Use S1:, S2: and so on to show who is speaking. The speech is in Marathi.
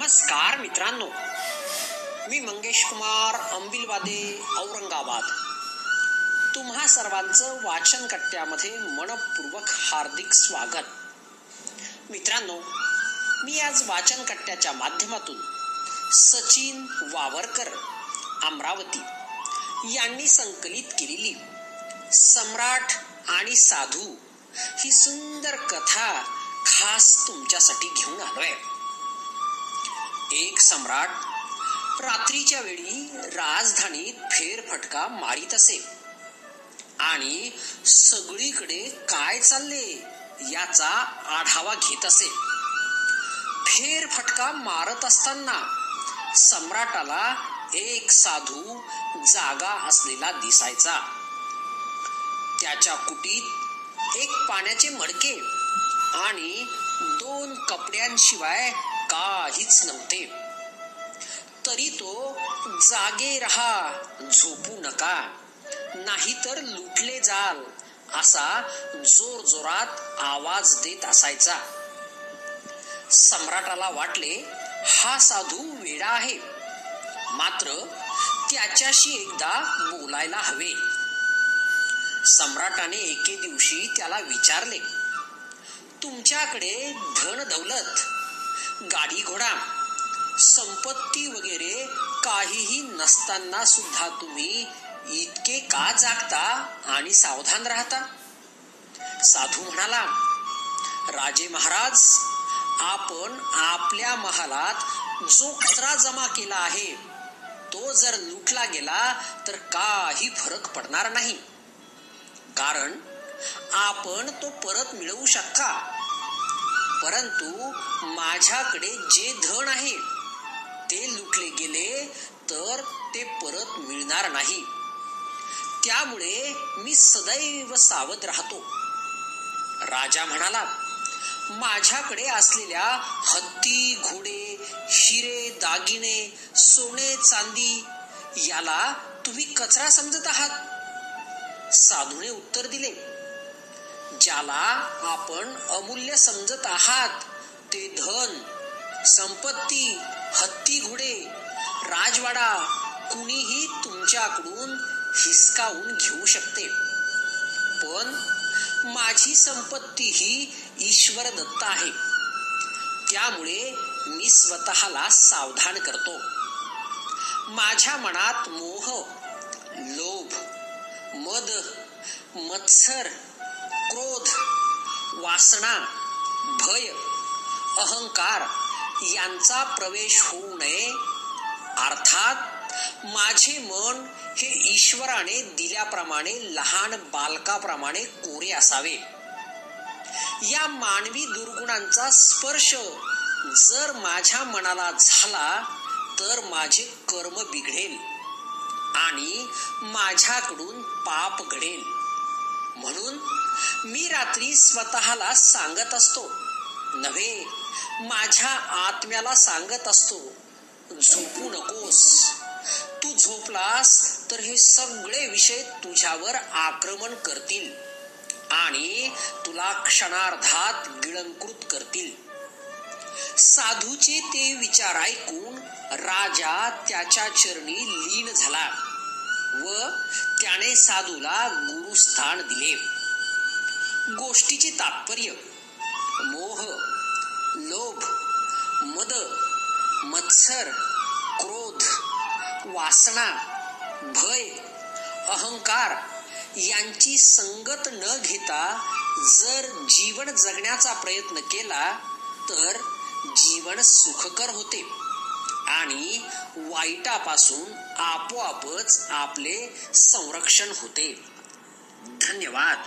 S1: नमस्कार मित्रांनो. मी मंगेश कुमार अंबिलवादे औरंगाबाद. तुम्हा सर्वांचं वाचन कट्ट्यामध्ये मनपूर्वक हार्दिक स्वागत. मित्रांनो मी आज वाचन कट्ट्याच्या माध्यमातून सचिन वावरकर अमरावती यांनी संकलित केलेली सम्राट आणि साधू ही सुंदर कथा खास तुमच्यासाठी घेऊन आलोय. एक सम्राट रात्रीच्या वेळी राजधानीत फेरफटका मारित असे. आणि सगळीकडे काय चालले याचा आढावा घेत असे. फेरफटका मारत असताना सम्राटाला एक साधू जागा असलेला दिसायचा. त्याच्या कुटीत एक पाण्याचे मडके आणि दोन कपड्यांशिवाय काहीच नव्हते. तरी तो जागे रहा झोपू नका नाहीतर लुटले जाल असा जोर जोरात आवाज देत असायचा. सम्राटाला वाटले हा साधू वेडा आहे. मात्र त्याच्याशी एकदा बोलायला हवे. सम्राटाने एके दिवशी त्याला विचारले तुमच्याकडे धन दौलत गाडी घोडा. संपत्ती वगैरे काहीही नसताना सुद्धा तुम्ही इतके का जागता आणि सावधान राहता? साधू म्हणाला राजे महाराज आपण आपल्या महालात जो कचरा जमा केला आहे तो जर लुटला गेला तर काही फरक पडणार नाही. कारण आपण तो परत मिळवू शकता. परंतु माझ्याकडे जे धन आहे ते लुटले गेले तर ते परत मिळणार नाही. त्यामुळे मी सदैव सावध राहतो. राजा म्हणाला माझ्याकडे असलेल्या हत्ती घोडे शिरे दागिने सोने चांदी याला तुम्ही कचरा समजत आहात. साधूने उत्तर दिले ज्याला आपण अमूल्य समजत आहात ते धन संपत्ती हत्ती घोडे राजवाडा कुणीही तुमच्याकडून हिसकावून घेऊ शकते. पण माझी संपत्ती ही ईश्वर दत्त आहे. त्यामुळे मी स्वतःला सावधान करतो. माझ्या मनात मोह लोभ मद मत्सर क्रोध वासना भय अहंकार यांचा प्रवेश होऊ नये. अर्थात माझे मन हे ईश्वराने दिल्याप्रमाणे लहान बालकाप्रमाणे कोरे असावे. या मानवी दुर्गुणांचा स्पर्श जर माझ्या मनाला झाला तर माझे कर्म बिघडेल आणि माझ्याकडून पाप घडेल. म्हणून मी रात्री स्वतःला सांगत असतो. नव्हे माझ्या आत्म्याला सांगत असतो झोपू नकोस. तू झोपलास तर हे सगळे विषय तुझ्यावर आक्रमण करतील आणि तुला क्षणार्धात गिळंकृत करतील. साधूचे ते विचार ऐकून राजा त्याच्या चरणी लीन झाला. व त्याने साधूला गुरुस्थान दिले. गोष्टीचे तात्पर्य मोह लोभ मद मत्सर क्रोध वासना भय अहंकार यांची संगत न घेता जर जीवन जगण्याचा प्रयत्न केला तर जीवन सुखकर होते आणि वाईटापासून आपोआपच आपले संरक्षण होते. धन्यवाद.